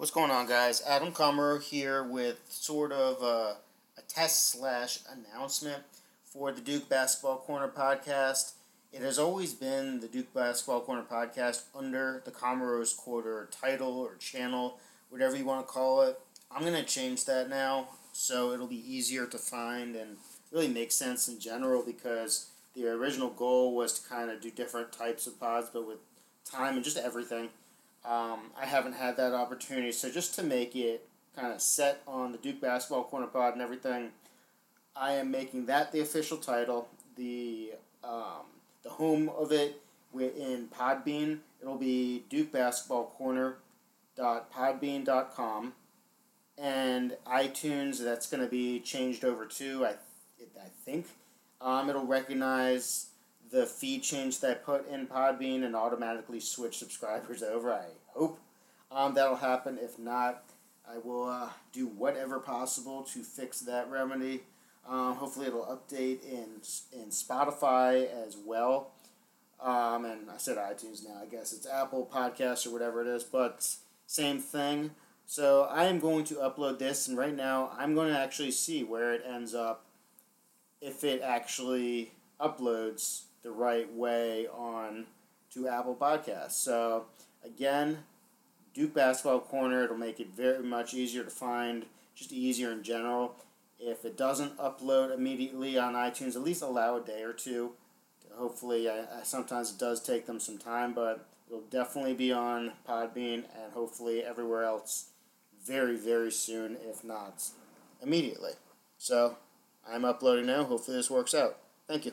What's going on, guys? Adam Comer here with sort of a, a test slash announcement for the Duke Basketball Corner podcast. It has always been the Duke Basketball Corner podcast under the Comer's Corner title or channel, whatever you want to call it. I'm going to change that now so it'll be easier to find and really make sense in general because the original goal was to kind of do different types of pods, but with time and just everything um, I haven't had that opportunity. So just to make it kind of set on the Duke Basketball Corner Pod and everything, I am making that the official title. The um, the home of it in Podbean. It'll be Duke Basketball Corner podbean.com and iTunes that's going to be changed over to I, I think um, it'll recognize the feed change that I put in Podbean and automatically switch subscribers over. I hope um, that'll happen. If not, I will uh, do whatever possible to fix that remedy. Um, hopefully, it'll update in in Spotify as well. Um, and I said iTunes now. I guess it's Apple Podcasts or whatever it is, but same thing. So I am going to upload this, and right now I'm going to actually see where it ends up. If it actually uploads the right way on to Apple Podcasts. So again, Duke Basketball Corner, it'll make it very much easier to find, just easier in general. If it doesn't upload immediately on iTunes, at least allow a day or two. Hopefully, I, I, sometimes it does take them some time, but it'll definitely be on Podbean and hopefully everywhere else very, very soon, if not immediately. So, I'm uploading now. Hopefully, this works out. Thank you.